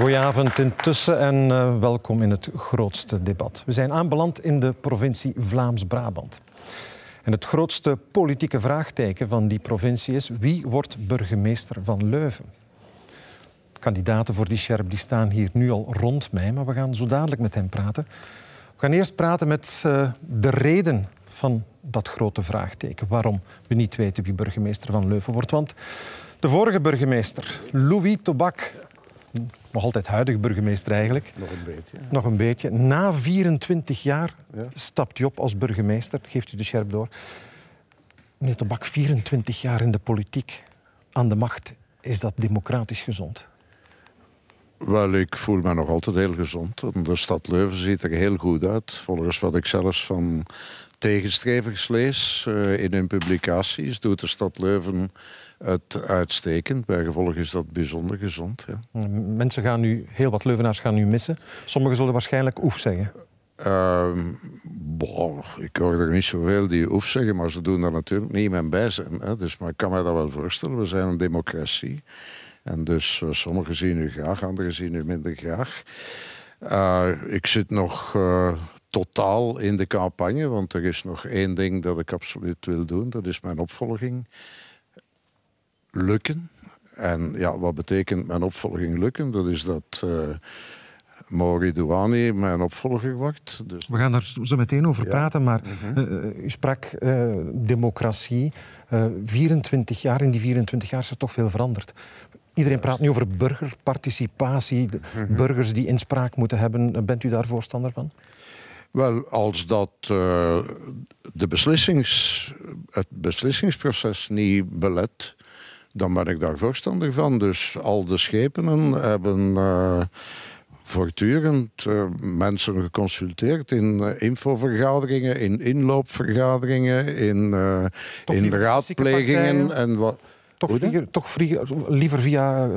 Goedenavond intussen en uh, welkom in het grootste debat. We zijn aanbeland in de provincie Vlaams-Brabant. En het grootste politieke vraagteken van die provincie is wie wordt burgemeester van Leuven? Kandidaten voor die scherp die staan hier nu al rond mij, maar we gaan zo dadelijk met hen praten. We gaan eerst praten met uh, de reden van dat grote vraagteken. Waarom we niet weten wie burgemeester van Leuven wordt. Want de vorige burgemeester, Louis Tobak, nog altijd huidige burgemeester eigenlijk. Nog een beetje. Nog een beetje. Na 24 jaar ja. stapt hij op als burgemeester. Geeft u de scherp door. Meneer Tobak, 24 jaar in de politiek aan de macht. Is dat democratisch gezond? Wel, ik voel me nog altijd heel gezond. De stad Leuven ziet er heel goed uit. Volgens wat ik zelfs van tegenstrevers lees uh, in hun publicaties, doet de stad Leuven het uitstekend. Bijgevolg is dat bijzonder gezond. Ja. Mensen gaan nu, heel wat Leuvenaars gaan nu missen. Sommigen zullen waarschijnlijk oef zeggen. Uh, boh, ik hoor er niet zoveel die oef zeggen, maar ze doen daar natuurlijk niet bij zijn. Hè. Dus, maar ik kan me dat wel voorstellen. We zijn een democratie. En dus uh, sommigen zien u graag, anderen zien u minder graag. Uh, ik zit nog uh, totaal in de campagne, want er is nog één ding dat ik absoluut wil doen. Dat is mijn opvolging lukken. En ja, wat betekent mijn opvolging lukken? Dat is dat uh, Mauri Douani mijn opvolger wordt. Dus We gaan daar zo meteen over praten, maar uh, u sprak democratie. 24 jaar, in die 24 jaar is er toch veel veranderd. Iedereen praat nu over burgerparticipatie, mhm. burgers die inspraak moeten hebben. Bent u daar voorstander van? Wel, als dat uh, de beslissings, het beslissingsproces niet belet, dan ben ik daar voorstander van. Dus al de schepenen hebben uh, voortdurend uh, mensen geconsulteerd in infovergaderingen, in inloopvergaderingen, in, in raadplegingen en wat. Toch, vliegen, toch liever via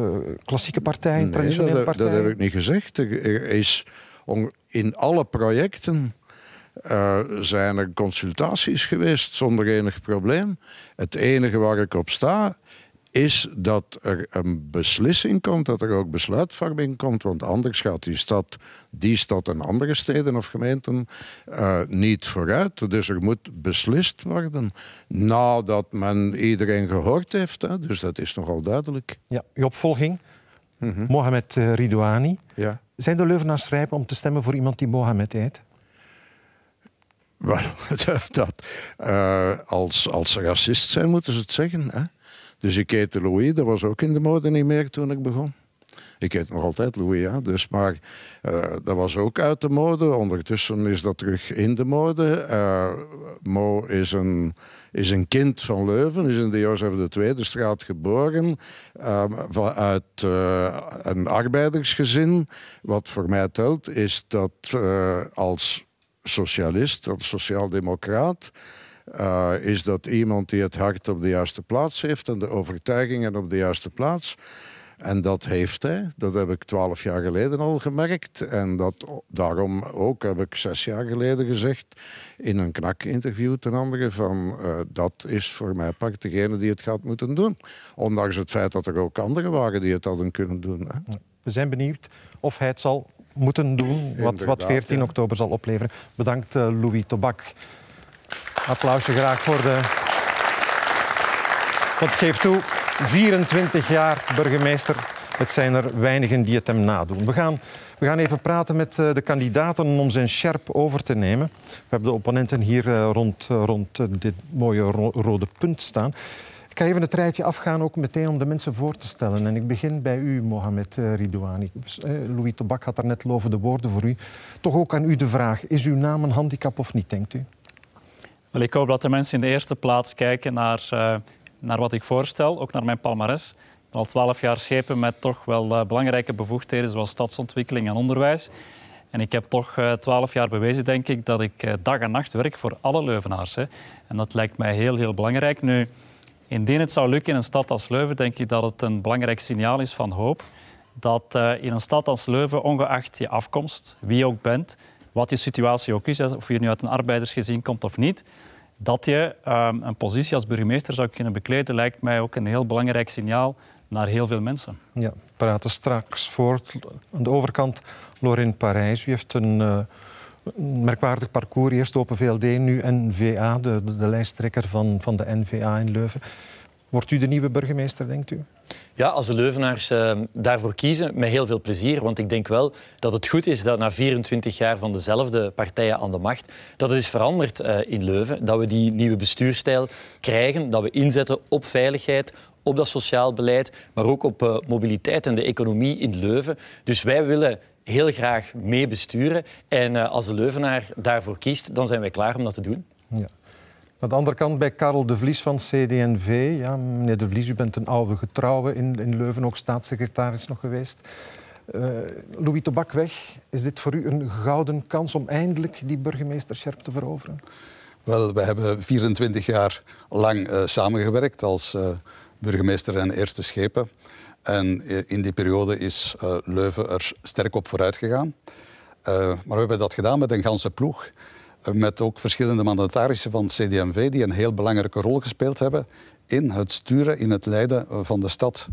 klassieke partijen, traditionele dat, partijen? Dat heb ik niet gezegd. Er is in alle projecten uh, zijn er consultaties geweest zonder enig probleem. Het enige waar ik op sta is dat er een beslissing komt, dat er ook besluitvorming komt. Want anders gaat die stad, die stad en andere steden of gemeenten uh, niet vooruit. Dus er moet beslist worden nadat men iedereen gehoord heeft. Hè. Dus dat is nogal duidelijk. Ja, uw opvolging, mm -hmm. Mohamed uh, Ridouani. Ja. Zijn de Leuvenaars rijp om te stemmen voor iemand die Mohamed heet? Wel, dat, uh, als, als racist zijn moeten ze het zeggen. Hè? Dus ik heette Louis, dat was ook in de mode niet meer toen ik begon. Ik heet nog altijd Louis, ja. dus, maar uh, dat was ook uit de mode. Ondertussen is dat terug in de mode. Uh, Mo is een, is een kind van Leuven, is in de Jozef II straat geboren. Uh, uit een arbeidersgezin. Wat voor mij telt, is dat als socialist, als sociaaldemocraat... Uh, is dat iemand die het hart op de juiste plaats heeft en de overtuigingen op de juiste plaats. En dat heeft hij. Dat heb ik twaalf jaar geleden al gemerkt. En dat, daarom ook heb ik zes jaar geleden gezegd in een knak-interview ten andere van uh, dat is voor mij part degene die het gaat moeten doen. Ondanks het feit dat er ook anderen waren die het hadden kunnen doen. Hè. We zijn benieuwd of hij het zal moeten doen, wat, wat 14 ja. oktober zal opleveren. Bedankt uh, Louis Tobak. Applausje graag voor de... Want geef toe, 24 jaar burgemeester. Het zijn er weinigen die het hem nadoen. We gaan, we gaan even praten met de kandidaten om zijn scherp over te nemen. We hebben de opponenten hier rond, rond dit mooie rode punt staan. Ik ga even het rijtje afgaan, ook meteen om de mensen voor te stellen. En ik begin bij u, Mohamed Ridouani. Louis Tobak had daar net lovende woorden voor u. Toch ook aan u de vraag, is uw naam een handicap of niet, denkt u? Ik hoop dat de mensen in de eerste plaats kijken naar, uh, naar wat ik voorstel, ook naar mijn palmares. Ik ben al twaalf jaar schepen met toch wel uh, belangrijke bevoegdheden zoals stadsontwikkeling en onderwijs. En ik heb toch twaalf uh, jaar bewezen, denk ik, dat ik dag en nacht werk voor alle Leuvenaars. En dat lijkt mij heel, heel belangrijk. Nu, indien het zou lukken in een stad als Leuven, denk ik dat het een belangrijk signaal is van hoop. Dat in een stad als Leuven, ongeacht je afkomst, wie je ook bent, wat je situatie ook is, of je nu uit een arbeidersgezin komt of niet, dat je um, een positie als burgemeester zou kunnen bekleden, lijkt mij ook een heel belangrijk signaal naar heel veel mensen. Ja, we praten straks voort. Aan de overkant, Lorraine Parijs. U heeft een, uh, merkwaardig parcours. Eerst Open VLD, nu NVA, de, de, de lijsttrekker van, van de NVA in Leuven. Wordt u de nieuwe burgemeester, denkt u? Ja, als de Leuvenaars uh, daarvoor kiezen, met heel veel plezier. Want ik denk wel dat het goed is dat na 24 jaar van dezelfde partijen aan de macht, dat het is veranderd uh, in Leuven. Dat we die nieuwe bestuurstijl krijgen, dat we inzetten op veiligheid, op dat sociaal beleid, maar ook op uh, mobiliteit en de economie in Leuven. Dus wij willen heel graag mee besturen. En als de Leuvenaar daarvoor kiest, dan zijn wij klaar om dat te doen. Ja. Aan de andere kant bij Karel de Vlies van CD&V. Ja, meneer de Vlies, u bent een oude getrouwe in, in Leuven, ook staatssecretaris nog geweest. Uh, Louis Tobakweg, is dit voor u een gouden kans om eindelijk die burgemeesterschap te veroveren? Wel, we hebben 24 jaar lang uh, samengewerkt als uh, burgemeester en eerste schepen. En in die periode is Leuven er sterk op vooruit gegaan. maar we hebben dat gedaan met een ganse ploeg met ook verschillende mandatarissen van CDMV die een heel belangrijke rol gespeeld hebben in het sturen, in het leiden van de stad.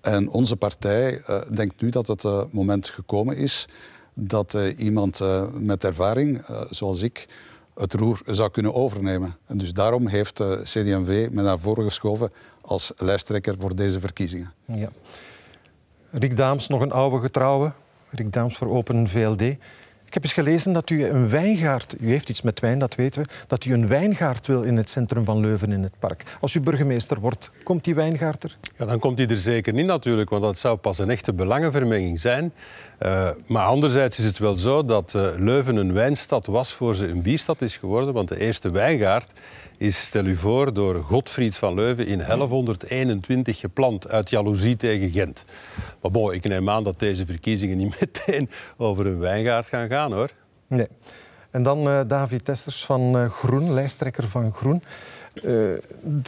En onze partij uh, denkt nu dat het uh, moment gekomen is dat iemand met ervaring, zoals ik, het roer zou kunnen overnemen. En dus daarom heeft CDMV me naar voren geschoven als lijsttrekker voor deze verkiezingen. Ja. Riek Daams, nog een oude getrouwe. Riek Daams voor Open VLD. Ik heb eens gelezen dat u een wijngaard, u heeft iets met wijn, dat weten we, dat u een wijngaard wil in het centrum van Leuven in het park. Als u burgemeester wordt, komt die wijngaard er? Ja, dan komt die er zeker niet natuurlijk, want dat zou pas een echte belangenvermenging zijn. Uh, maar anderzijds is het wel zo dat uh, Leuven een wijnstad was voor ze een bierstad is geworden, want de eerste wijngaard is, stel u voor, door Godfried van Leuven in 1121 geplant uit jaloezie tegen Gent. Maar bon, ik neem aan dat deze verkiezingen niet meteen over een wijngaard gaan gaan, hoor. Nee. En dan uh, David Testers van uh, Groen, lijsttrekker van Groen. Uh,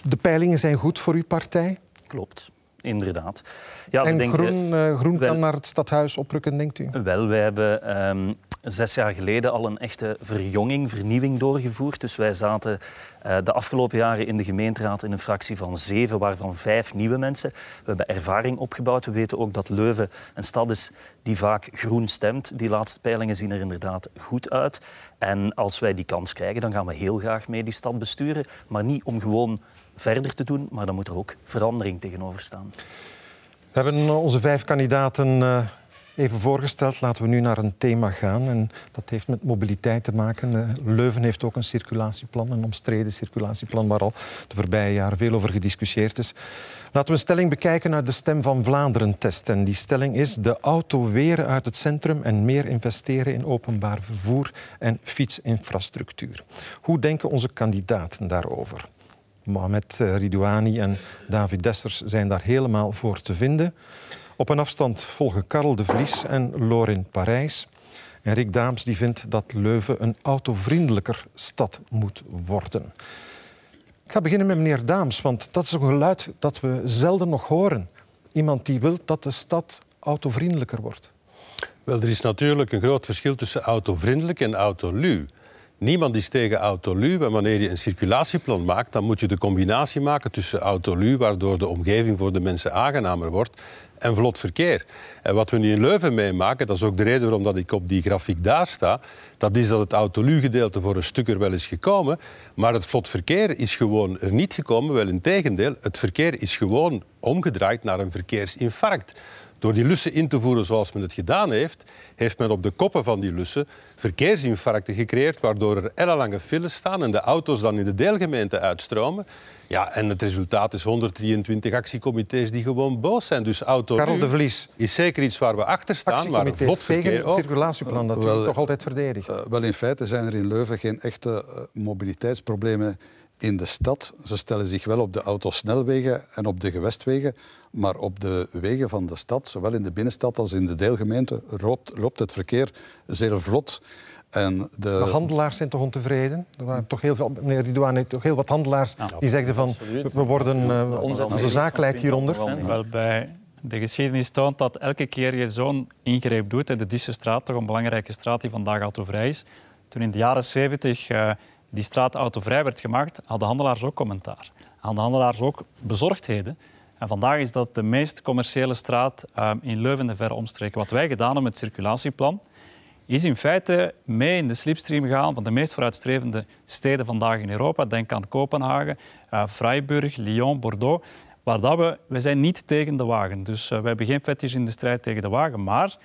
de peilingen zijn goed voor uw partij? Klopt inderdaad. Ja, en denken, Groen, Groen wel, kan naar het stadhuis oprukken, denkt u? Wel, wij hebben um, zes jaar geleden al een echte verjonging, vernieuwing doorgevoerd. Dus wij zaten uh, de afgelopen jaren in de gemeenteraad in een fractie van zeven, waarvan vijf nieuwe mensen. We hebben ervaring opgebouwd. We weten ook dat Leuven een stad is die vaak groen stemt. Die laatste peilingen zien er inderdaad goed uit. En als wij die kans krijgen, dan gaan we heel graag mee die stad besturen. Maar niet om gewoon verder te doen, maar dan moet er ook verandering tegenover staan. We hebben onze vijf kandidaten uh, even voorgesteld. Laten we nu naar een thema gaan. En dat heeft met mobiliteit te maken. Uh, Leuven heeft ook een circulatieplan, een omstreden circulatieplan, waar al de voorbije jaren veel over gediscussieerd is. Laten we een stelling bekijken uit de Stem van Vlaanderen-test. En die stelling is de auto weren uit het centrum en meer investeren in openbaar vervoer en fietsinfrastructuur. Hoe denken onze kandidaten daarover? Mohamed eh, Ridouani en David Dessers zijn daar helemaal voor te vinden. Op een afstand volgen Karel de Vlies en Lorin Parijs. En Rick Daams die vindt dat Leuven een autovriendelijker stad moet worden. Ik ga beginnen met meneer Daams, want dat is een geluid dat we zelden nog horen. Iemand die wil dat de stad autovriendelijker wordt. Wel, er is natuurlijk een groot verschil tussen autovriendelijk en autoluw. Niemand is tegen autolu, maar wanneer je een circulatieplan maakt, dan moet je de combinatie maken tussen autolu, waardoor de omgeving voor de mensen aangenamer wordt, en vlot verkeer. En wat we nu in Leuven meemaken, dat is ook de reden waarom dat ik op die grafiek daar sta, dat is dat het autolu-gedeelte voor een stuk er wel is gekomen, maar het vlot verkeer is gewoon er niet gekomen. Wel in tegendeel, het verkeer is gewoon omgedraaid naar een verkeersinfarct. Door die lussen in te voeren zoals men het gedaan heeft, heeft men op de koppen van die lussen verkeersinfarcten gecreëerd, waardoor er ellenlange files staan en de auto's dan in de deelgemeente uitstromen. Ja, en het resultaat is 123 actiecomité's die gewoon boos zijn. Dus auto Karel de Vlies. is zeker iets waar we achter staan, maar vlot verkeer ook. circulatieplan, dat wel, toch altijd verdedigd. Uh, wel, in feite zijn er in Leuven geen echte uh, mobiliteitsproblemen in de stad. Ze stellen zich wel op de autosnelwegen en op de gewestwegen, maar op de wegen van de stad, zowel in de binnenstad als in de deelgemeente, loopt, loopt het verkeer zeer vlot. En de... de... handelaars zijn toch ontevreden? Er waren toch heel veel, meneer Ridouane, toch heel wat handelaars die zeiden van we worden, uh, onze zaak leidt hieronder. Wel, bij de geschiedenis toont dat elke keer je zo'n ingreep doet, en de Dissestraat, toch een belangrijke straat die vandaag autovrij is, toen in de jaren 70 uh, die straat autovrij werd gemaakt, hadden handelaars ook commentaar. Hadden handelaars ook bezorgdheden. En vandaag is dat de meest commerciële straat ehm, in Leuven en verre omstreken. Wat wij gedaan hebben met het circulatieplan, is in feite mee in de slipstream gegaan van de meest vooruitstrevende steden vandaag in Europa. Denk aan Kopenhagen, uh, Freiburg, Lyon, Bordeaux. Waar dat we, we zijn niet tegen de wagen. Dus uh, we hebben geen fetish in de strijd tegen de wagen. Maar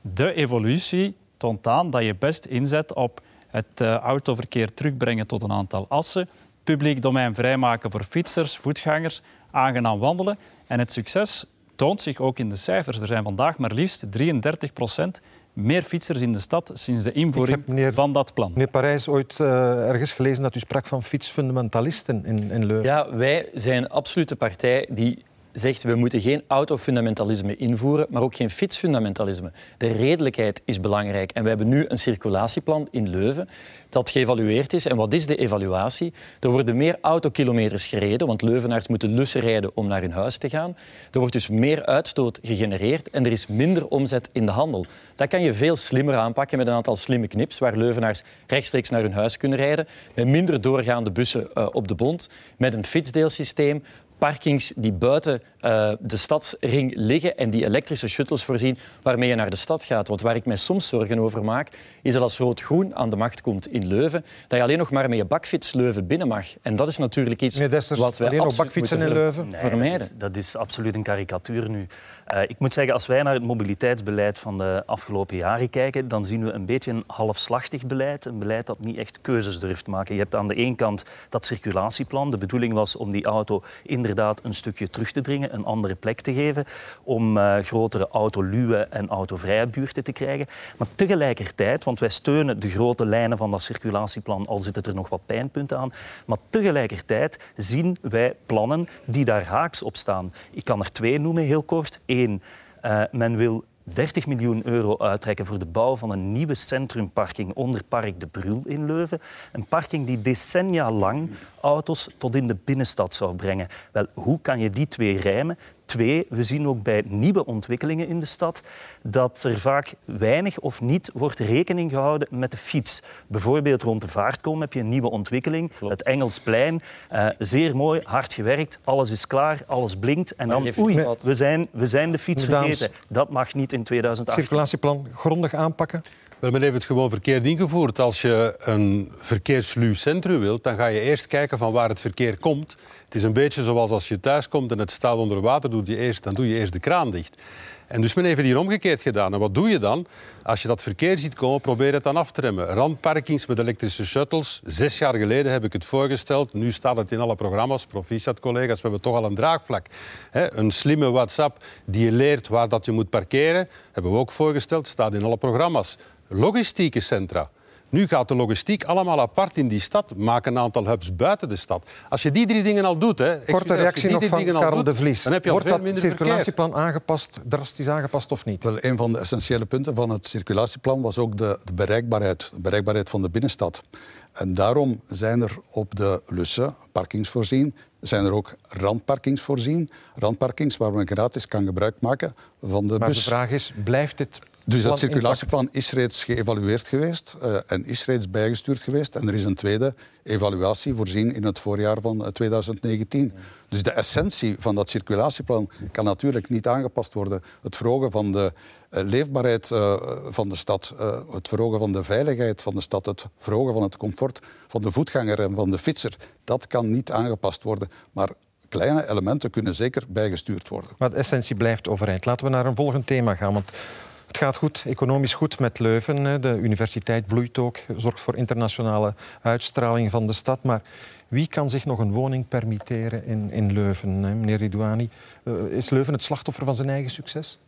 de evolutie toont aan dat je best inzet op het uh, autoverkeer terugbrengen tot een aantal assen, publiek domein vrijmaken voor fietsers, voetgangers, aangenaam wandelen. En het succes toont zich ook in de cijfers. Er zijn vandaag maar liefst 33 procent meer fietsers in de stad sinds de invoering meneer, van dat plan. Meneer Parijs, ooit uh, ergens gelezen dat u sprak van fietsfundamentalisten in, in Leuven. Ja, wij zijn een absolute partij die zegt we moeten geen autofundamentalisme invoeren, maar ook geen fietsfundamentalisme. De redelijkheid is belangrijk. En we hebben nu een circulatieplan in Leuven dat geëvalueerd is. En wat is de evaluatie? Er worden meer autokilometers gereden, want Leuvenaars moeten lussen rijden om naar hun huis te gaan. Er wordt dus meer uitstoot gegenereerd en er is minder omzet in de handel. Dat kan je veel slimmer aanpakken met een aantal slimme knips, waar Leuvenaars rechtstreeks naar hun huis kunnen rijden, met minder doorgaande bussen uh, op de bond, met een fietsdeelsysteem, parkings die buiten uh, de stadsring liggen en die elektrische shuttles voorzien waarmee je naar de stad gaat. Want waar ik mij soms zorgen over maak, is dat als Rood-Groen aan de macht komt in Leuven, dat je alleen nog maar met je bakfiets Leuven binnen mag. En dat is natuurlijk iets wat wij alleen nog bakfietsen in Leuven nee, vermijden. Dat is, dat is, absoluut een karikatuur nu. Uh, ik moet zeggen, als wij naar het mobiliteitsbeleid van de afgelopen jaren kijken, dan zien we een beetje een halfslachtig beleid. Een beleid dat niet echt keuzes durft maken. Je hebt aan de ene kant dat circulatieplan. De bedoeling was om die auto inderdaad een stukje terug te dringen een andere plek te geven, om uh, grotere autoluwe en autovrije buurten te krijgen. Maar tegelijkertijd, want wij steunen de grote lijnen van dat circulatieplan, al zitten er nog wat pijnpunten aan, maar tegelijkertijd zien wij plannen die daar haaks op staan. Ik kan er twee noemen, heel kort. Eén, uh, men wil 30 miljoen euro uittrekken voor de bouw van een nieuwe centrumparking onder Park de Brul in Leuven. Een parking die decennia lang auto's tot in de binnenstad zou brengen. Wel, hoe kan je die twee rijmen? Twee, we zien ook bij nieuwe ontwikkelingen in de stad dat er vaak weinig of niet wordt rekening gehouden met de fiets. Bijvoorbeeld rond de Vaartkom heb je een nieuwe ontwikkeling, Klopt. het Engelsplein. Uh, zeer mooi, hard gewerkt, alles is klaar, alles blinkt. En dan, oei, we zijn, we zijn de fiets vergeten. Dat mag niet in 2008. Circulatieplan grondig aanpakken? Wel, men heeft het gewoon verkeerd ingevoerd. Als je een verkeersluw centrum wilt, dan ga je eerst kijken van waar het verkeer komt. Het is een beetje zoals als je thuis komt en het staat onder water, doe eerst, dan doe je eerst de kraan dicht. En dus men heeft hier omgekeerd gedaan. En wat doe je dan? Als je dat verkeer ziet komen, probeer het dan af te remmen. Randparkings met elektrische shuttles. Zes jaar geleden heb ik het voorgesteld. Nu staat het in alle programma's. Proficiat, collega's. We hebben toch al een draagvlak. een slimme WhatsApp die je leert waar dat je moet parkeren. Hebben we ook voorgesteld. Staat in alle programma's logistieke centra. Nu gaat de logistiek allemaal apart in die stad. Maak een aantal hubs buiten de stad. Als je die drie dingen al doet... Hè, Korte reactie nog van Karel de Vlies. Dan heb je Wordt al veel dat circulatieplan aangepast, drastisch aangepast of niet? Wel, een van de essentiële punten van het circulatieplan was ook de, de bereikbaarheid, de bereikbaarheid van de binnenstad. En daarom zijn er op de lussen parkings voorzien. Zijn er ook randparkings voorzien. Randparkings waar men gratis kan gebruik maken van de maar bus. de vraag is, blijft dit dus dat circulatieplan is reeds geëvalueerd geweest uh, en is reeds bijgestuurd geweest. En er is een tweede evaluatie voorzien in het voorjaar van 2019. Dus de essentie van dat circulatieplan kan natuurlijk niet aangepast worden. Het verhogen van de uh, leefbaarheid uh, van de stad, het verhogen van de veiligheid van de stad, het verhogen van het comfort van de voetganger en van de fietser, dat kan niet aangepast worden. Maar kleine elementen kunnen zeker bijgestuurd worden. Maar de essentie blijft overeind. Laten we naar een volgend thema gaan. Want het gaat goed, economisch goed met Leuven. De universiteit bloeit ook, zorgt voor internationale uitstraling van de stad. Maar wie kan zich nog een woning permitteren in, in Leuven, meneer Ridouani? Eh, is Leuven het slachtoffer van zijn eigen succes?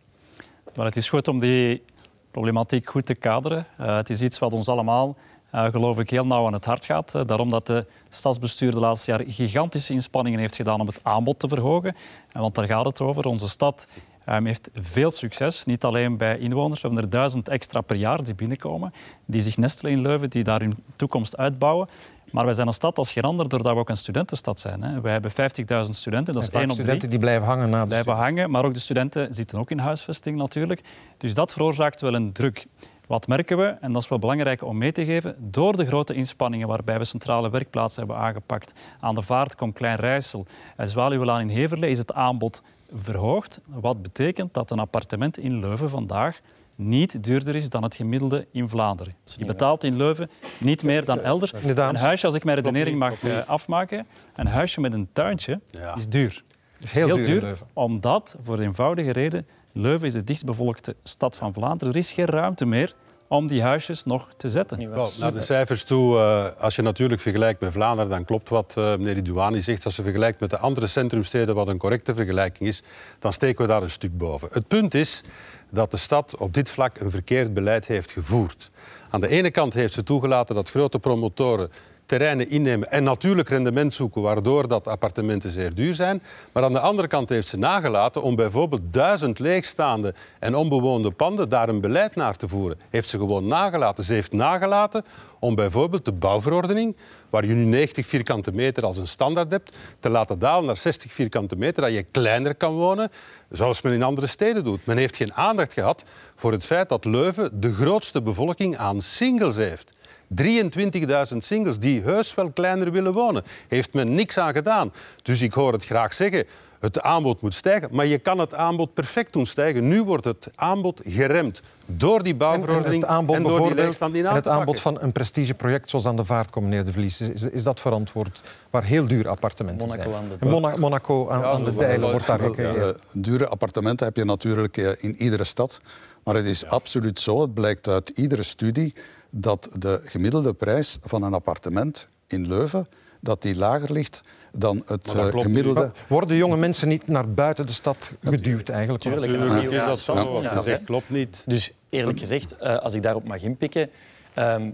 Maar het is goed om die problematiek goed te kaderen. Uh, het is iets wat ons allemaal, uh, geloof ik, heel nauw aan het hart gaat. Daarom dat de stadsbestuur de laatste jaren gigantische inspanningen heeft gedaan om het aanbod te verhogen. Want daar gaat het over. Onze stad Um, heeft veel succes, niet alleen bij inwoners. We hebben er duizend extra per jaar die binnenkomen, die zich nestelen in Leuven, die daar hun toekomst uitbouwen. Maar wij zijn een stad als geen ander, doordat we ook een studentenstad zijn. Hè. Wij hebben 50.000 studenten, dat is één op drie. studenten die blijven hangen na de Blijven hangen, maar ook de studenten zitten ook in huisvesting natuurlijk. Dus dat veroorzaakt wel een druk. Wat merken we, en dat is wel belangrijk om mee te geven, door de grote inspanningen waarbij we centrale werkplaatsen hebben aangepakt, aan de vaart komt Klein Rijssel en Zwaluwelaan in Heverlee, is het aanbod verhoogd. Wat betekent dat een appartement in Leuven vandaag niet duurder is dan het gemiddelde in Vlaanderen. Je betaalt in Leuven niet meer dan elders. Een huisje, als ik mijn redenering mag eh, afmaken, een huisje met een tuintje is duur. Heel, heel duur, omdat, voor de eenvoudige reden, Leuven is de dichtstbevolkte stad van Vlaanderen. Er is geen ruimte meer om die huisjes nog te zetten. Wel, naar de cijfers toe, eh, als je natuurlijk vergelijkt met Vlaanderen, dan klopt wat eh, meneer Idouani zegt. Als je vergelijkt met de andere centrumsteden, wat een correcte vergelijking is, dan steken we daar een stuk boven. Het punt is dat de stad op dit vlak een verkeerd beleid heeft gevoerd. Aan de ene kant heeft ze toegelaten dat grote promotoren terreinen innemen en natuurlijk rendement zoeken, waardoor dat appartementen zeer duur zijn. Maar aan de andere kant heeft ze nagelaten om bijvoorbeeld duizend leegstaande en onbewoonde panden daar een beleid naar te voeren. Heeft ze gewoon nagelaten. Ze heeft nagelaten om bijvoorbeeld de bouwverordening, waar je nu 90 vierkante meter als een standaard hebt, te laten dalen naar 60 vierkante meter, dat je kleiner kan wonen, zoals men in andere steden doet. Men heeft geen aandacht gehad voor het feit dat Leuven de grootste bevolking aan singles heeft. 23.000 singles die heus wel kleiner willen wonen. Heeft men niks aan gedaan. Dus ik hoor het graag zeggen. Het aanbod moet stijgen, maar je kan het aanbod perfect doen stijgen. Nu wordt het aanbod geremd door die En, bouwverordening het aanbod en door die bijvoorbeeld, leegstand in en aan het aanbod van een prestigeproject zoals aan de vaart komt, meneer De Vries, is, is dat verantwoord waar heel duur appartementen Monaco zijn? aan de Mona- Monaco aan, Ja, aan de Dijlen wordt daar gecreëerd. eh, dure appartementen heb je natuurlijk eh, in iedere stad. Maar het is absoluut zo, het blijkt uit iedere studie, dat de gemiddelde prijs van een appartement in Leuven dat die lager ligt dan het eh, klopt gemiddelde... Worden jonge mensen niet naar buiten de stad geduwd eigenlijk? Tuurlijk. Natuurlijk Ja. is dat zo. Ja. Wat zegt klopt niet. Dus eerlijk gezegd, eh, als ik daarop mag inpikken. ehm,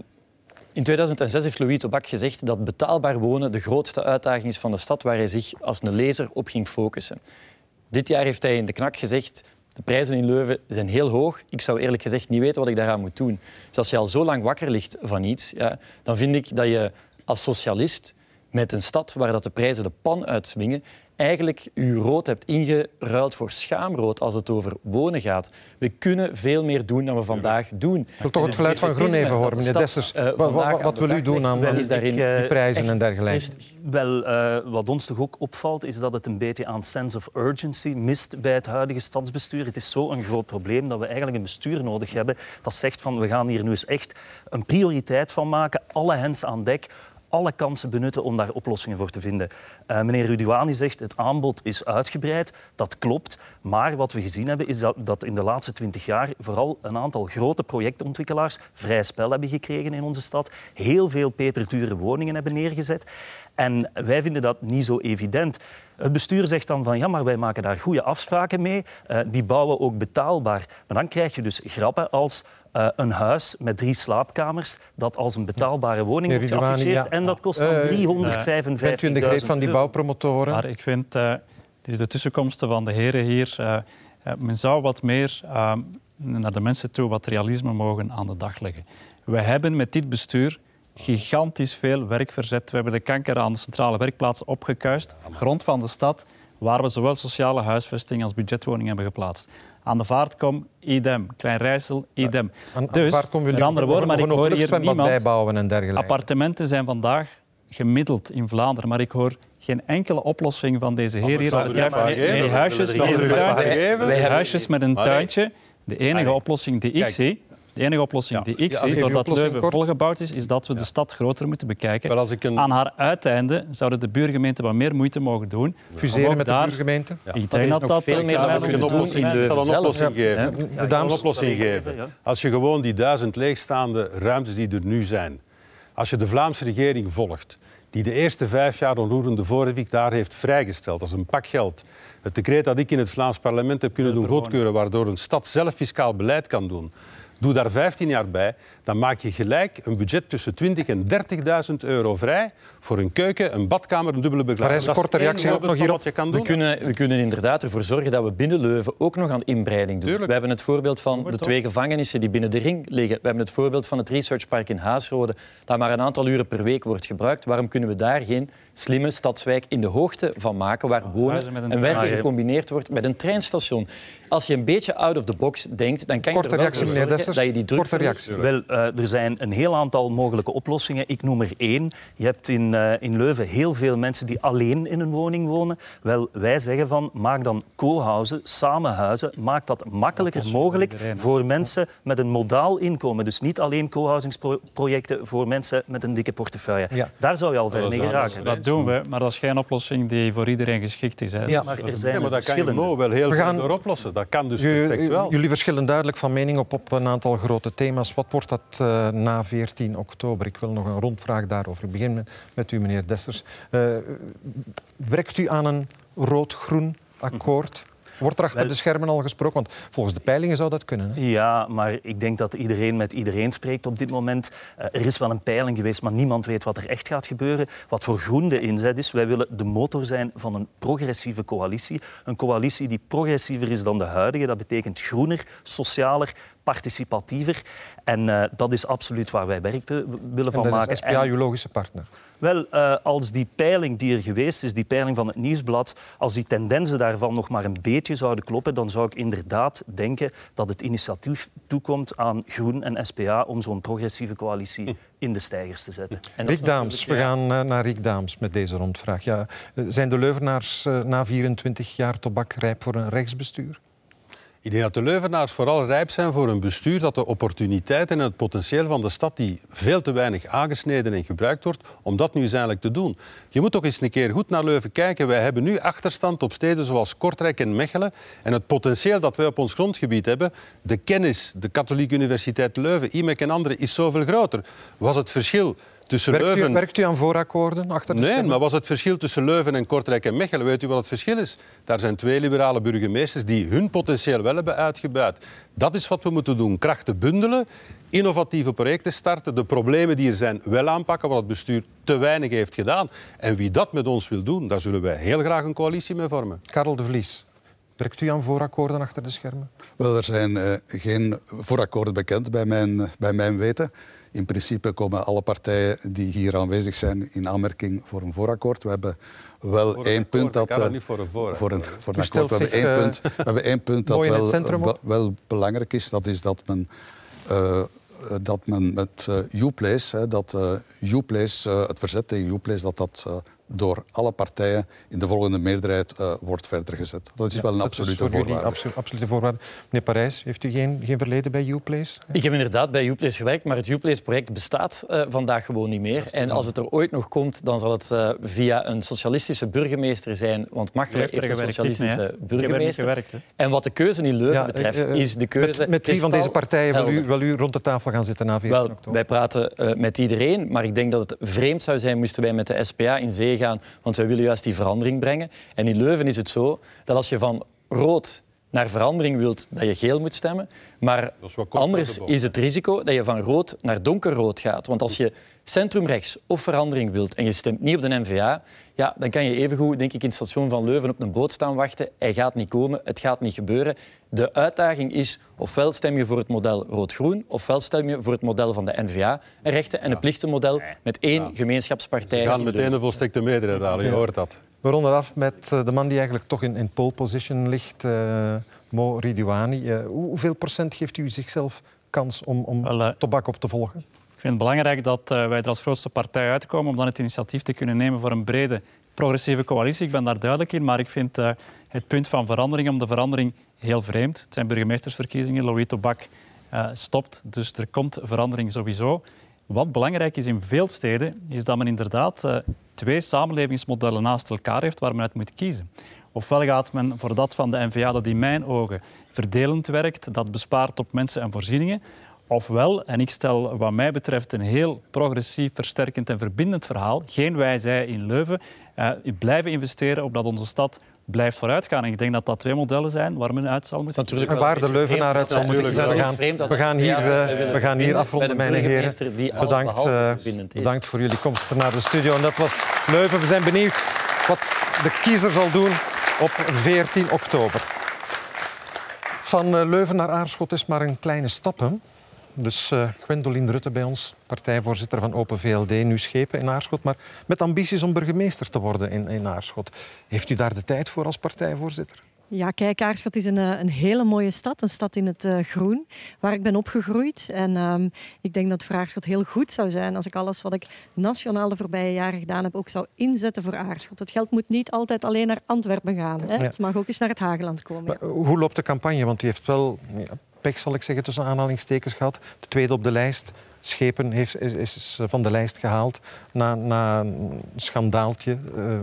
in 2006 heeft Louis Tobak gezegd dat betaalbaar wonen de grootste uitdaging is van de stad waar hij zich als een lezer op ging focussen. Dit jaar heeft hij in de knak gezegd de prijzen in Leuven zijn heel hoog. Ik zou eerlijk gezegd niet weten wat ik daaraan moet doen. Dus als je al zo lang wakker ligt van iets, ja, dan vind ik dat je als socialist met een stad waar dat de prijzen de pan uitswingen, eigenlijk je rood hebt ingeruild voor schaamrood als het over wonen gaat. We kunnen veel meer doen dan we vandaag doen. Ik wil toch het geluid van Groen even horen, meneer Dessers. eh, Wat- wat, wat wil u doen aan, aan is daarin die prijzen en dergelijke? Wel, eh, wat ons toch ook opvalt, is dat het een beetje aan sense of urgency mist bij het huidige stadsbestuur. Het is zo'n groot probleem dat we eigenlijk een bestuur nodig hebben dat zegt van we gaan hier nu eens echt een prioriteit van maken, alle hens aan dek, alle kansen benutten om daar oplossingen voor te vinden. Eh, meneer Ruduani zegt het aanbod is uitgebreid. Dat klopt. Maar wat we gezien hebben is dat, in de laatste twintig jaar vooral een aantal grote projectontwikkelaars vrij spel hebben gekregen in onze stad. Heel veel peperdure woningen hebben neergezet. En wij vinden dat niet zo evident. Het bestuur zegt dan van ja, maar wij maken daar goede afspraken mee. Eh, die bouwen ook betaalbaar. Maar dan krijg je dus grappen als eh, een huis met drie slaapkamers dat als een betaalbare woning wordt geafficheerd. ja. En dat kost dan 355 Bent u in de greep van die bouwpromotoren? Maar ik vind eh, dus de tussenkomsten van de heren hier. eh, men zou wat meer naar de mensen toe wat realisme mogen aan de dag leggen. We hebben met dit bestuur gigantisch veel werk verzet. We hebben de kanker aan de centrale werkplaatsen opgekuist. Grond van de stad, waar we zowel sociale huisvesting als budgetwoning hebben geplaatst. Aan de vaartkom, idem. Klein Rijssel, idem. Aan- aan Dus, komen met andere nog- woorden, maar nog ik hoor hier niemand... bijbouwen en dergelijke. Appartementen zijn vandaag gemiddeld in Vlaanderen, maar ik hoor geen enkele oplossing van deze heer hier. Het die huisjes huisjes met een tuintje. De enige oplossing die ik zie, de enige oplossing Ja. die ik zie, doordat Leuven kort- volgebouwd is, is dat we de stad groter moeten bekijken. Wel, als ik een... Aan haar uiteinde zouden de buurgemeenten wat meer moeite mogen doen. Fuseren met de buurgemeente? Ik denk is dat nog dat veel meer we Ik kunnen een doen oplossing, ik zal een oplossing geven. een oplossing geven. Als je gewoon die duizend leegstaande ruimtes die er nu zijn, als je de Vlaamse regering volgt, die de eerste vijf jaar onroerende voorwerk daar heeft vrijgesteld als een pak geld. Het decreet dat ik in het Vlaams parlement heb kunnen doen goedkeuren, waardoor een stad zelf fiscaal beleid kan doen. Doe daar 15 jaar bij, dan maak je gelijk een budget tussen 20 en 30.000 euro vrij voor een keuken, een badkamer, een dubbele begeleiding. is een korte reactie ook nog van hierop. wat je kan We doen. kunnen, we kunnen inderdaad ervoor zorgen dat we binnen Leuven ook nog aan inbreiding doen. Tuurlijk. We hebben het voorbeeld van de twee gevangenissen die binnen de ring liggen. We hebben het voorbeeld van het researchpark in Haasrode, dat maar een aantal uren per week wordt gebruikt. Waarom kunnen we daar geen slimme stadswijk in de hoogte van maken, waar wonen en werken trein. gecombineerd wordt met een treinstation. Als je een beetje out of the box denkt, dan kan je Korte er wel reactie, voor zorgen dat je die druk reactie. Wel, eh, er zijn een heel aantal mogelijke oplossingen. Ik noem er één. Je hebt in, eh, in Leuven heel veel mensen die alleen in een woning wonen. Wel, wij zeggen van, maak dan co-housen, samenhuizen. Maak dat makkelijker mogelijk iedereen. voor mensen met een modaal inkomen. Dus niet alleen co-housingsprojecten voor mensen met een dikke portefeuille. Ja. Daar zou je al ver mee geraken. Dat doen we, maar dat is geen oplossing die voor iedereen geschikt is. Hè. Ja. Maar er zijn Ja, maar dat kan je verschillende. Mo wel heel We gaan- door oplossen. Dat kan dus perfect wel. Jullie verschillen duidelijk van mening op, op een aantal grote thema's. Wat wordt dat eh, na 14 oktober? Ik wil nog een rondvraag daarover. Ik begin met, met u, meneer Dessers. Eh, werkt u aan een rood-groen akkoord? Wordt er achter Wel- de schermen al gesproken? Want volgens de peilingen zou dat kunnen. Hè? Ja, maar ik denk dat iedereen met iedereen spreekt op dit moment. Eh, er is wel een peiling geweest, maar niemand weet wat er echt gaat gebeuren. Wat voor groen de inzet is. Wij willen de motor zijn van een progressieve coalitie. Een coalitie die progressiever is dan de huidige. Dat betekent groener, socialer, participatiever. En eh, dat is absoluut waar wij werk wi- willen En van dat maken. is SPA uw logische partner. Wel, eh, als die peiling die er geweest is, die peiling van het Nieuwsblad, als die tendensen daarvan nog maar een beetje zouden kloppen, dan zou ik inderdaad denken dat het initiatief toekomt aan Groen en SPA om zo'n progressieve coalitie in de stijgers te zetten. En Riek Daams, we gaan eh, naar Riek Daams met deze rondvraag. Ja, zijn de Leuvenaars na 24 jaar tobak rijp voor een rechtsbestuur? Ik denk dat de Leuvenaars vooral rijp zijn voor een bestuur dat de opportuniteiten en het potentieel van de stad, die veel te weinig aangesneden en gebruikt wordt, om dat nu eens te doen. Je moet toch eens een keer goed naar Leuven kijken. Wij hebben nu achterstand op steden zoals Kortrijk en Mechelen. En het potentieel dat wij op ons grondgebied hebben, de kennis, de Katholieke Universiteit Leuven, IMEC en andere, is zoveel groter. Was het verschil tussen Werkt u, werkt u aan voorakkoorden achter de Nee, schermen? maar was het verschil tussen Leuven en Kortrijk en Mechelen? Weet u wat het verschil is? Daar zijn twee liberale burgemeesters die hun potentieel wel hebben uitgebuit. Dat is wat we moeten doen. Krachten bundelen, innovatieve projecten starten, de problemen die er zijn wel aanpakken, wat het bestuur te weinig heeft gedaan. En wie dat met ons wil doen, daar zullen wij heel graag een coalitie mee vormen. Karel de Vlies, werkt u aan voorakkoorden achter de schermen? Wel, er zijn eh, geen voorakkoorden bekend bij mijn, bij mijn weten. In principe komen alle partijen die hier aanwezig zijn in aanmerking voor een voorakkoord. We hebben wel Voor een één punt dat... ik kan dat eh, niet voor een voorakkoord. voor een, voor een akkoord. We hebben, één eh, punt, we hebben één punt dat wel, wel, belangrijk is. Dat is dat men, eh, dat men met uh, Uplace, hè, dat uh, Uplace, uh, het verzet tegen Uplace, dat dat uh, door alle partijen in de volgende meerderheid uh, wordt verder gezet. Dat is Ja, wel een absolute voor voorwaarde. absolu- absolute voorwaarde. Meneer Parijs, heeft u geen, geen verleden bij Uplace? Ik heb inderdaad bij Uplace gewerkt, maar het Uplace-project bestaat eh, vandaag gewoon niet meer. En als het er ooit nog komt, dan zal het eh, via een socialistische burgemeester zijn. Want Machelen heeft er heeft een socialistische er niet burgemeester. gewerkt. Hè. En wat de keuze in Leuven Ja, betreft, is de keuze... Met, met wie van deze partijen wil u, wil u rond de tafel gaan zitten na 14 Wel, oktober? wij praten eh, met iedereen, maar ik denk dat het vreemd zou zijn moesten wij met de SPA in zee gaan, want wij willen juist die verandering brengen. En in Leuven is het zo dat als je van rood naar verandering wilt, dat je geel moet stemmen. Maar anders is het risico dat je van rood naar donkerrood gaat. Want als je centrumrechts of verandering wilt en je stemt niet op de NVA, ja, dan kan je evengoed denk ik, in het station van Leuven op een boot staan wachten. Hij gaat niet komen, het gaat niet gebeuren. De uitdaging is, ofwel stem je voor het model rood-groen, ofwel stem je voor het model van de NVA, een rechten- en een plichtenmodel met één gemeenschapspartij. We gaan meteen een volstrekte meerderheid halen, je hoort dat. We ronden af met eh, de man die eigenlijk toch in, in pole position ligt, eh, Mo Ridouani. Eh, hoe- hoeveel procent geeft u zichzelf kans om, om tobak op te volgen? Ik vind het belangrijk dat eh, wij er als grootste partij uitkomen om dan het initiatief te kunnen nemen voor een brede progressieve coalitie. Ik ben daar duidelijk in, maar ik vind eh, het punt van verandering om de verandering heel vreemd. Het zijn burgemeestersverkiezingen. Louis Tobak eh, stopt, dus er komt verandering sowieso. Wat belangrijk is in veel steden, is dat men inderdaad twee samenlevingsmodellen naast elkaar heeft waar men uit moet kiezen. Ofwel gaat men voor dat van de NVA, dat in mijn ogen verdelend werkt, dat bespaart op mensen en voorzieningen. Ofwel, en ik stel wat mij betreft een heel progressief, versterkend en verbindend verhaal, geen wij-zij in Leuven, eh, blijven investeren opdat onze stad blijft vooruitgaan. En ik denk dat dat twee modellen zijn waar men uit zal moeten Natuurlijk En waar een de Leuvenaar uit zal dat- moeten gaan, vreemd dat we gaan hier, eh, we gaan hier afronden, mijn heren. Bedankt, eh, is. bedankt voor jullie komst naar de studio. En dat was Leuven. We zijn benieuwd wat de kiezer zal doen op 14 oktober. Van Leuven naar Aarschot is maar een kleine stap. Hè? Dus uh, Gwendoline Rutte bij ons, partijvoorzitter van Open VLD, nu schepen in Aarschot, maar met ambities om burgemeester te worden in, in Aarschot. Heeft u daar de tijd voor als partijvoorzitter? Ja, kijk, Aarschot is een, eh, een hele mooie stad. Een stad in het uh, groen, waar ik ben opgegroeid. En um, ik denk dat voor Aarschot heel goed zou zijn als ik alles wat ik nationaal de voorbije jaren gedaan heb ook zou inzetten voor Aarschot. Het geld moet niet altijd alleen naar Antwerpen gaan. Hè. Ja. Het mag ook eens naar het Hageland komen. Hoe loopt de campagne? Want u heeft wel ja, pech, zal ik zeggen, tussen aanhalingstekens gehad. De tweede op de lijst. Schepen heeft, is, van de lijst gehaald na, na een schandaaltje. Uh,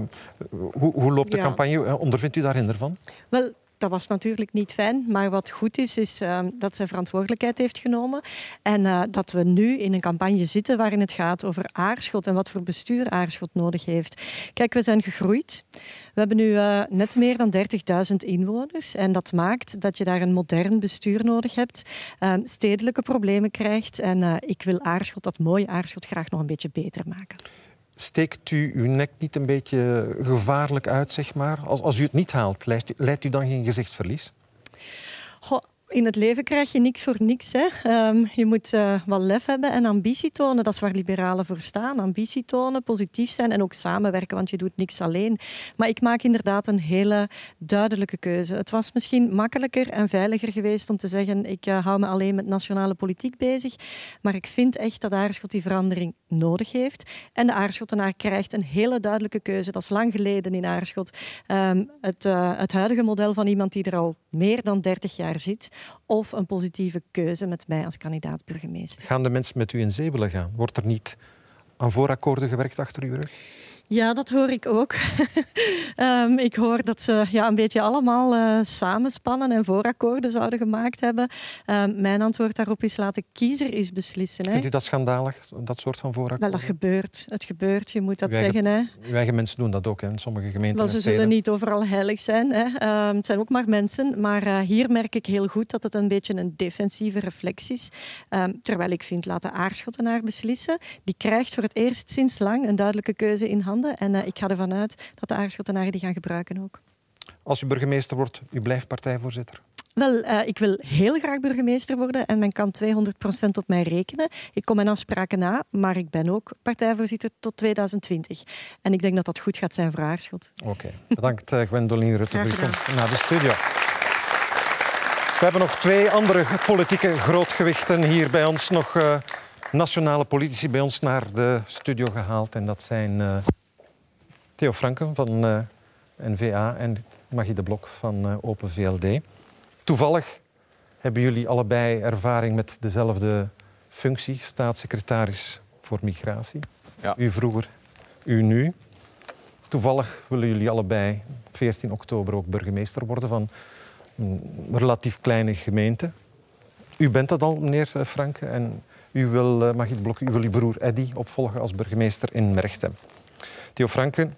hoe, hoe, loopt de ja. campagne? Ondervindt u daar hinder van? Wel, dat was natuurlijk niet fijn. Maar wat goed is, is uh, dat zij verantwoordelijkheid heeft genomen. En uh, dat we nu in een campagne zitten waarin het gaat over Aarschot en wat voor bestuur Aarschot nodig heeft. Kijk, we zijn gegroeid. We hebben nu uh, net meer dan 30.000 inwoners. En dat maakt dat je daar een modern bestuur nodig hebt, stedelijke problemen krijgt. En ik wil Aarschot, dat mooie Aarschot, graag nog een beetje beter maken. Steekt u uw nek niet een beetje gevaarlijk uit, zeg maar? Als, als u het niet haalt, leidt u, u dan geen gezichtsverlies? Goh, in het leven krijg je niks voor niks. Hè. Um, je moet uh, wel lef hebben en ambitie tonen. Dat is waar liberalen voor staan. Ambitie tonen, positief zijn en ook samenwerken, want je doet niks alleen. Maar ik maak inderdaad een hele duidelijke keuze. Het was misschien makkelijker en veiliger geweest om te zeggen ik uh, hou me alleen met nationale politiek bezig. Maar ik vind echt dat Aarschot die verandering nodig heeft. En de Aarschottenaar krijgt een hele duidelijke keuze. Dat is lang geleden in Aarschot. Um, het, uh, het huidige model van iemand die er al meer dan 30 jaar zit of een positieve keuze met mij als kandidaat burgemeester. Gaan de mensen met u in zee gaan? Wordt er niet aan voorakkoorden gewerkt achter uw rug? Ja, dat hoor ik ook. um, ik hoor dat ze ja, een beetje allemaal uh, samenspannen en voorakkoorden zouden gemaakt hebben. Um, mijn antwoord daarop is laat de kiezer eens beslissen. Vindt u dat schandalig, dat soort van voorakkoorden? Wel, dat gebeurt. Het gebeurt, je moet dat uw zeggen. Eigen, hè. Uw eigen mensen doen dat ook in sommige gemeenten Wel, ze zullen niet overal heilig zijn. Hè. Um, het zijn ook maar mensen. Maar uh, hier merk ik heel goed dat het een beetje een defensieve reflex is. terwijl ik vind, laat de aarschottenaar beslissen. Die krijgt voor het eerst sinds lang een duidelijke keuze in handen. En uh, ik ga ervan uit dat de aarschottenaren die gaan gebruiken ook. Als u burgemeester wordt, u blijft partijvoorzitter? Wel, uh, ik wil heel graag burgemeester worden en men kan 200% op mij rekenen. Ik kom mijn afspraken na, maar ik ben ook partijvoorzitter tot 2020. En ik denk dat dat goed gaat zijn voor Aarschot. Oké, okay. bedankt uh, Gwendoline Rutte voor uw komst naar de studio. We hebben nog twee andere politieke grootgewichten hier bij ons. Nog uh, nationale politici bij ons naar de studio gehaald. En dat zijn Theo Franken van uh, N-VA en Magie de Blok van uh, Open VLD. Toevallig hebben jullie allebei ervaring met dezelfde functie, staatssecretaris voor migratie. Ja. U vroeger, u nu. Toevallig willen jullie allebei 14 oktober ook burgemeester worden van een relatief kleine gemeente. U bent dat al, meneer Franke. En u wil, Magie de Blok, u wil uw broer Eddy opvolgen als burgemeester in Merchtem. Theo Franken,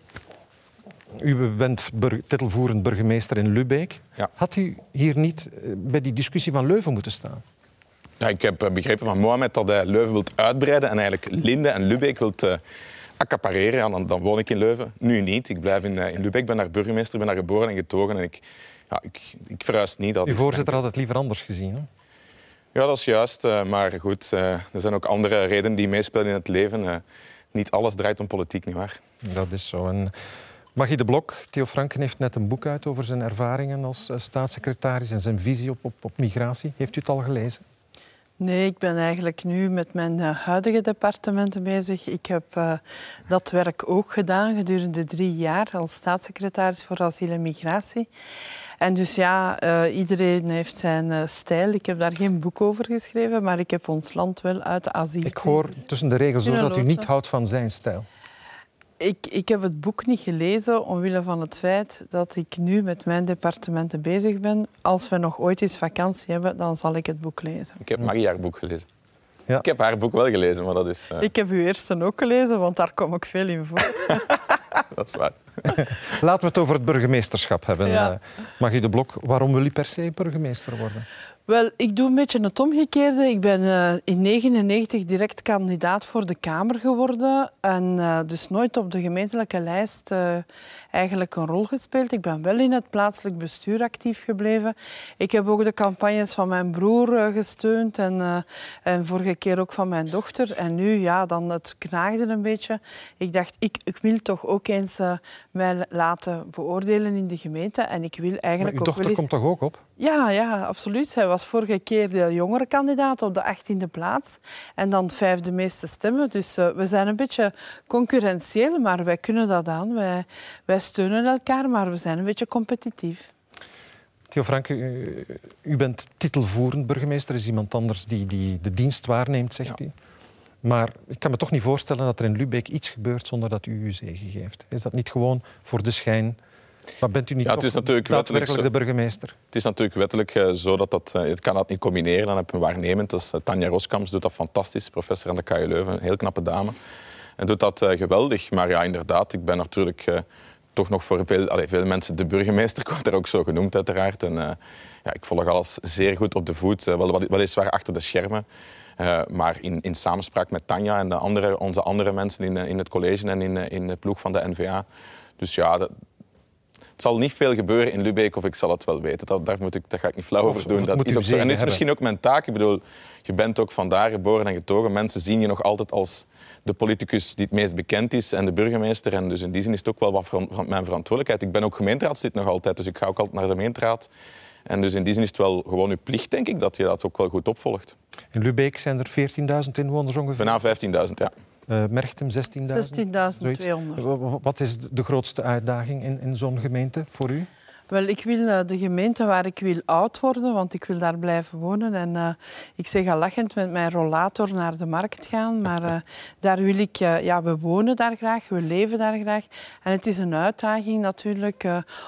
u bent bur titelvoerend burgemeester in Lubeek. Ja. Had u hier niet bij die discussie van Leuven moeten staan? Ja, ik heb begrepen van Mohamed dat hij Leuven wilt uitbreiden en eigenlijk Linde en Lubeek wilt uh, accapareren. Ja, dan, dan, woon ik in Leuven. Nu niet. Ik blijf in, uh, in Lubeek. Ik ben daar burgemeester, ben daar geboren en getogen. En ik, ja, ik, ik verhuis niet. Dat Uw voorzitter had het liever anders gezien, hè? Ja, dat is juist. Uh, maar goed, er zijn ook andere redenen die meespelen in het leven. Niet alles draait om politiek, nietwaar? Dat is zo. En Magie de Blok, Theo Franken heeft net een boek uit over zijn ervaringen als staatssecretaris en zijn visie op, op, op migratie. Heeft u het al gelezen? Nee, ik ben eigenlijk nu met mijn huidige departementen bezig. Ik heb uh, dat werk ook gedaan gedurende drie jaar als staatssecretaris voor asiel en migratie. En dus ja, uh, iedereen heeft zijn uh, stijl. Ik heb daar geen boek over geschreven, maar ik heb ons land wel uit de asiel. Ik hoor tussen de regels door dat u niet houdt van zijn stijl. Ik, ik heb het boek niet gelezen omwille van het feit dat ik nu met mijn departementen bezig ben. Als we nog ooit eens vakantie hebben, dan zal ik het boek lezen. Ik heb Marie haar boek gelezen. Ja. Ik heb haar boek wel gelezen, maar dat is... Uh... Ik heb uw eerste ook gelezen, want daar kom ik veel in voor. dat is waar. Laten we het over het burgemeesterschap hebben. Ja. Uh, Magie de Blok, waarom wil u per se burgemeester worden? Wel, ik doe een beetje het omgekeerde. Ik ben uh, in 1999 direct kandidaat voor de Kamer geworden. En uh, dus nooit op de gemeentelijke lijst uh, eigenlijk een rol gespeeld. Ik ben wel in het plaatselijk bestuur actief gebleven. Ik heb ook de campagnes van mijn broer gesteund en, en vorige keer ook van mijn dochter. En nu, ja, dan het knaagde een beetje. Ik dacht, ik, ik wil toch ook eens mij laten beoordelen in de gemeente. En ik wil eigenlijk maar uw dochter ook wel eens... komt toch ook op? Ja, ja, absoluut. Zij was vorige keer de jongere kandidaat op de 18e plaats. En dan het vijfde meeste stemmen. Dus uh, we zijn een beetje concurrentieel, maar wij kunnen dat aan. Wij, wij steunen elkaar, maar we zijn een beetje competitief. Theo Franke, u, u, bent titelvoerend burgemeester. Er is iemand anders die, die de dienst waarneemt, zegt ja. u. Maar ik kan me toch niet voorstellen dat er in Lubeck iets gebeurt zonder dat u uw zegen geeft. Is dat niet gewoon voor de schijn maar bent u niet ja, het is natuurlijk daadwerkelijk de burgemeester? Het is natuurlijk wettelijk uh, zo dat dat... Uh, het kan dat niet combineren. Dan heb je een waarnemend. Dat is, uh, Tanja Roskamps doet dat fantastisch. Professor aan de KU Leuven. Een heel knappe dame. En doet dat geweldig. Maar ja, inderdaad, ik ben natuurlijk toch nog voor veel, allez, veel mensen de burgemeester. Ik word er ook zo genoemd uiteraard. En ja, ik volg alles zeer goed op de voet. wel, weliswaar achter de schermen. Uh, maar in, in samenspraak met Tanja en de andere, onze andere mensen in, in het college en in, in de ploeg van de NVA. Dus ja, dat, het zal niet veel gebeuren in Lubeck of ik zal het wel weten. Dat, daar, moet ik, daar ga ik niet flauw over doen. Dat is ook zo. En dat is misschien ook mijn taak. Ik bedoel, je bent ook vandaar geboren en getogen. Mensen zien je nog altijd als de politicus die het meest bekend is en de burgemeester. En dus in die zin is het ook wel wat van mijn verantwoordelijkheid. Ik ben ook gemeenteraadslid nog altijd, dus ik ga ook altijd naar de gemeenteraad. En dus in die zin is het wel gewoon uw plicht, denk ik, dat je dat ook wel goed opvolgt. In Lubeck zijn er 14.000 inwoners ongeveer? Bijna 15.000, ja. Uh, Merchtem 16.000? 16.200. Wat is de grootste uitdaging in, in zo'n gemeente voor u? Wel, ik wil uh, de gemeente waar ik wil oud worden, want ik wil daar blijven wonen. En uh, ik zeg al lachend met mijn rollator naar de markt gaan. Maar uh, daar wil ik... ja, we wonen daar graag, we leven daar graag. En het is een uitdaging natuurlijk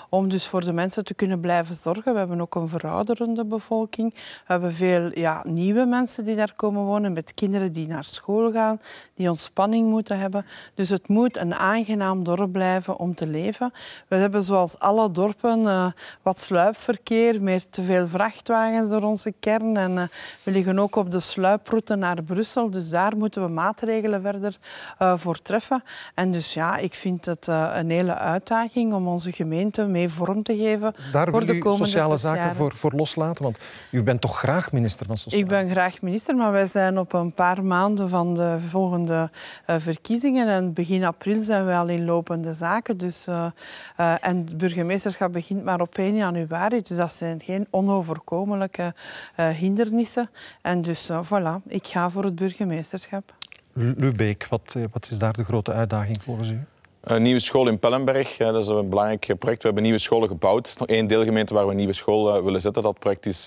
om dus voor de mensen te kunnen blijven zorgen. We hebben ook een verouderende bevolking. We hebben veel ja, nieuwe mensen die daar komen wonen, met kinderen die naar school gaan, die ontspanning moeten hebben. Dus het moet een aangenaam dorp blijven om te leven. We hebben zoals alle dorpen uh, wat sluipverkeer, meer te veel vrachtwagens door onze kern. En uh, we liggen ook op de sluiproute naar Brussel, dus daar moeten we maatregelen verder uh, voor treffen. En dus ja, ik vind het een hele uitdaging om onze gemeente mee vorm te geven daar voor de komende sociale zaken voor, voor loslaten? Want u bent toch graag minister van Sociale Ik ben graag minister, maar wij zijn op een paar maanden van de volgende verkiezingen. En begin april zijn we al in lopende zaken. Dus, en het burgemeesterschap begint maar op 1 januari. Dus dat zijn geen onoverkomelijke uh, hindernissen. En dus uh, voilà, ik ga voor het burgemeesterschap. Lubeek, wat, eh, wat is daar de grote uitdaging volgens u? Een nieuwe school in Pellenberg, dat is een belangrijk project. We hebben nieuwe scholen gebouwd. Er is nog één deelgemeente waar we een nieuwe school willen zetten. Dat project is,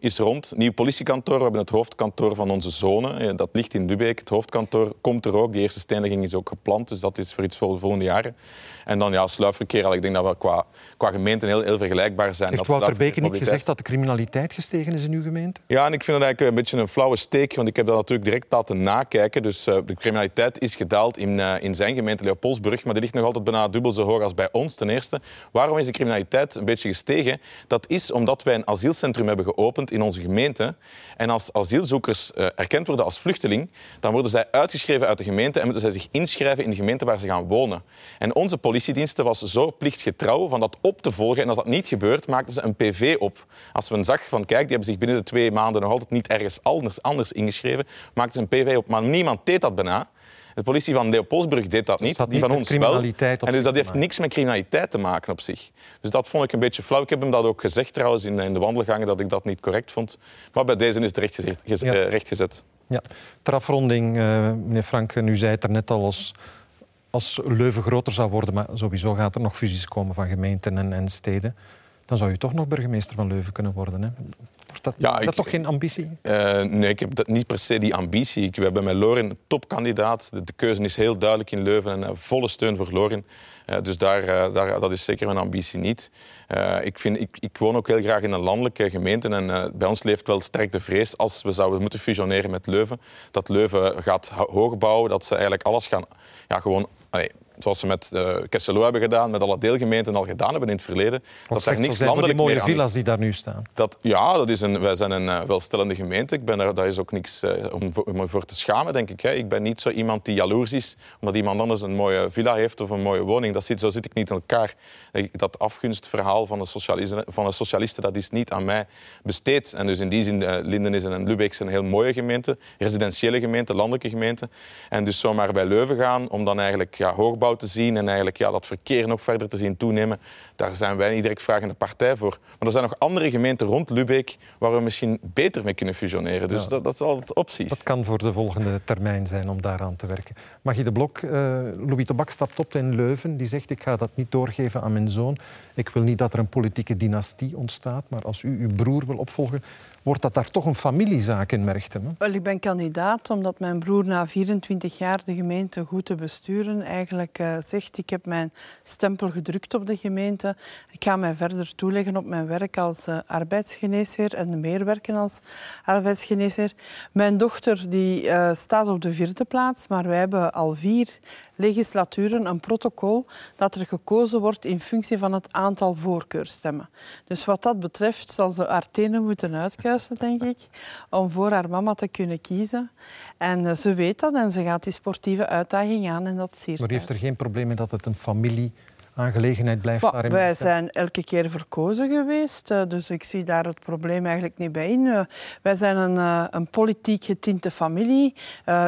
is rond. Nieuw politiekantoor, we hebben het hoofdkantoor van onze zone. Dat ligt in Lubeek. Het hoofdkantoor komt er ook. Die eerste steniging is ook gepland, dus dat is voor iets voor de volgende jaren. En dan ja, sluipverkeer, ik denk dat we qua, qua gemeenten heel, heel vergelijkbaar zijn. Heeft Wouter Beke niet gezegd dat de criminaliteit gestegen is in uw gemeente? Ja, en ik vind het eigenlijk een beetje een flauwe steek, want ik heb dat natuurlijk direct laten nakijken. Dus uh, de criminaliteit is gedaald in, in zijn gemeente Leopoldsburg, maar die ligt nog altijd bijna dubbel zo hoog als bij ons ten eerste. Waarom is de criminaliteit een beetje gestegen? Dat is omdat wij een asielcentrum hebben geopend in onze gemeente. En als asielzoekers uh, erkend worden als vluchteling, dan worden zij uitgeschreven uit de gemeente en moeten zij zich inschrijven in de gemeente waar ze gaan wonen. En onze politiediensten was zo plichtgetrouw van dat op te volgen. En als dat niet gebeurt, maakten ze een PV op. Als men zag van, kijk, die hebben zich binnen de twee maanden nog altijd niet ergens anders, anders ingeschreven, maakten ze een PV op. Maar niemand deed dat bijna. De politie van Leopoldsburg deed dat niet, die van ons wel. En dus dat heeft niks met criminaliteit te maken op zich. Dus dat vond ik een beetje flauw. Ik heb hem dat ook gezegd trouwens in, in de wandelgangen, dat ik dat niet correct vond. Maar bij deze is het recht gezet. Ja. Recht gezet. Ja. Ter afronding, uh, meneer Frank, u zei het er net al als als Leuven groter zou worden, maar sowieso gaat er nog fusies komen van gemeenten en, en steden, dan zou je toch nog burgemeester van Leuven kunnen worden. Hè? Dat, ja, is dat toch geen ambitie? Uh, nee, ik heb dat niet per se die ambitie. Ik, we hebben met Lorin een topkandidaat. De, de, keuze is heel duidelijk in Leuven en uh, volle steun voor Lorin. Uh, dus daar, daar, dat is zeker mijn ambitie niet. ik, vind, ik, ik, woon ook heel graag in een landelijke gemeente en bij ons leeft wel sterk de vrees als we zouden moeten fusioneren met Leuven, dat Leuven gaat hoog bouwen, dat ze eigenlijk alles gaan ja, gewoon zoals ze met uh, Kesselo hebben gedaan, met alle deelgemeenten al gedaan hebben in het verleden, Wat dat er niks landelijk die mooie villa's die daar nu staan. Dat, ja, dat is een, wij zijn een uh, welstellende gemeente. Ik ben er, daar is ook niks uh, om, om voor te schamen, denk ik. Hè. Ik ben niet zo iemand die jaloers is omdat iemand anders een mooie villa heeft of een mooie woning. Dat zit, zo zit ik niet in elkaar. Dat afgunstverhaal van de, socialisten, van de socialisten dat is niet aan mij besteed. En dus in die zin, uh, Linden is en Lubeek zijn een heel mooie gemeente, residentiële gemeente, landelijke gemeente. En dus zomaar bij Leuven gaan om dan eigenlijk ja, hoogbouw te zien en eigenlijk ja, dat verkeer nog verder te zien toenemen, daar zijn wij niet direct vragende partij voor. Maar er zijn nog andere gemeenten rond Lubeek waar we misschien beter mee kunnen fusioneren. Dus dat, dat is altijd opties. Dat kan voor de volgende termijn zijn om daaraan te werken. Magie de Blok, uh, Louis de Bak stapt op in Leuven. Die zegt, ik ga dat niet doorgeven aan mijn zoon. Ik wil niet dat er een politieke dynastie ontstaat. Maar als u uw broer wil opvolgen, wordt dat daar toch een familiezaak in? Wel, ik ben kandidaat omdat mijn broer na 24 jaar de gemeente goed te besturen eigenlijk uh, zegt ik heb mijn stempel gedrukt op de gemeente. Ik ga mij verder toeleggen op mijn werk als uh, arbeidsgeneesheer en meer werken als arbeidsgeneesheer. Mijn dochter die, uh, staat op de vierde plaats, maar wij hebben al vier legislaturen een protocol dat er gekozen wordt in functie van het aantal voorkeurstemmen. Dus wat dat betreft zal ze haar moeten denk ik, om voor haar mama te kunnen kiezen. En eh, ze weet dat en ze gaat die sportieve uitdaging aan en dat Maar heeft er geen probleem mee dat het een familie aangelegenheid blijft bah, Wij zijn elke keer verkozen geweest, uh, dus ik zie daar het probleem eigenlijk niet bij in. Uh, wij zijn een, uh, een politiek getinte familie.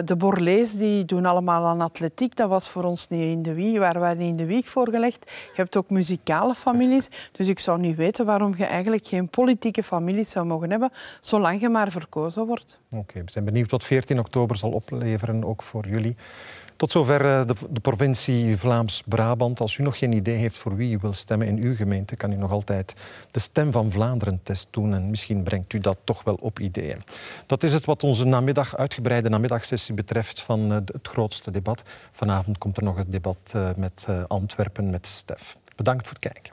de Borlees die doen allemaal aan atletiek. Dat was voor ons niet in de wieg, waar wij niet in de wieg voor gelegd. Je hebt ook muzikale families, dus ik zou niet weten waarom je eigenlijk geen politieke families zou mogen hebben, zolang je maar verkozen wordt. Oké, okay, we zijn benieuwd wat 14 oktober zal opleveren, ook voor jullie. Tot zover eh, de, provincie Vlaams-Brabant. Als u nog geen idee heeft voor wie u wil stemmen in uw gemeente, kan u nog altijd de Stem van Vlaanderen-test doen. En misschien brengt u dat toch wel op ideeën. Dat is het wat onze namiddag, uitgebreide namiddagsessie betreft van eh, het grootste debat. Vanavond komt er nog het debat eh, met Antwerpen met Stef. Bedankt voor het kijken.